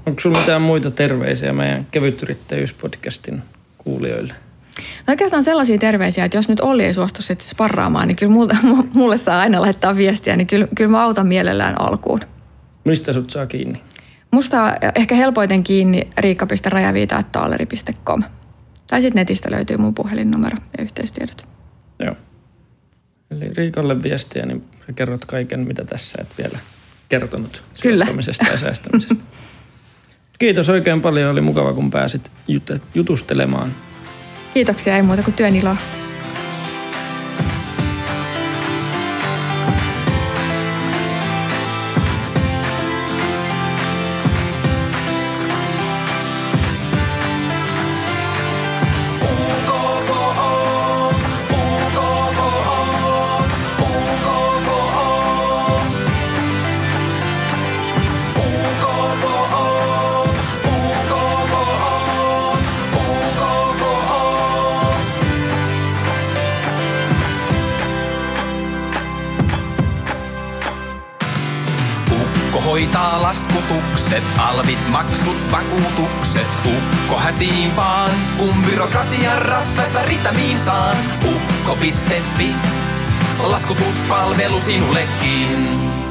onko sinulla mitään muita terveisiä meidän kevytyrittäjyyspodcastin kuulijoille? No oikeastaan sellaisia terveisiä, että jos nyt Olli ei suostu sitten sparraamaan, niin kyllä multa, mulle saa aina laittaa viestiä, niin kyllä, kyllä mä autan mielellään alkuun. Mistä sut saa kiinni? Musta ehkä helpoiten kiinni riikka.rajaviita.taaleri.com. Tai sitten netistä löytyy mun puhelinnumero ja yhteystiedot. Joo. Eli Riikalle viestiä, niin kerrot kaiken, mitä tässä et vielä kertonut Kyllä. ja säästämisestä. *laughs* Kiitos oikein paljon. Oli mukava, kun pääsit jutustelemaan. Kiitoksia, ei muuta kuin työn iloa. Laskutukset, alvit, maksut, vakuutukset. Ukko hätiin vaan, kun byrokratian rattaista ritamiin saan. Ukko.fi, laskutuspalvelu sinullekin.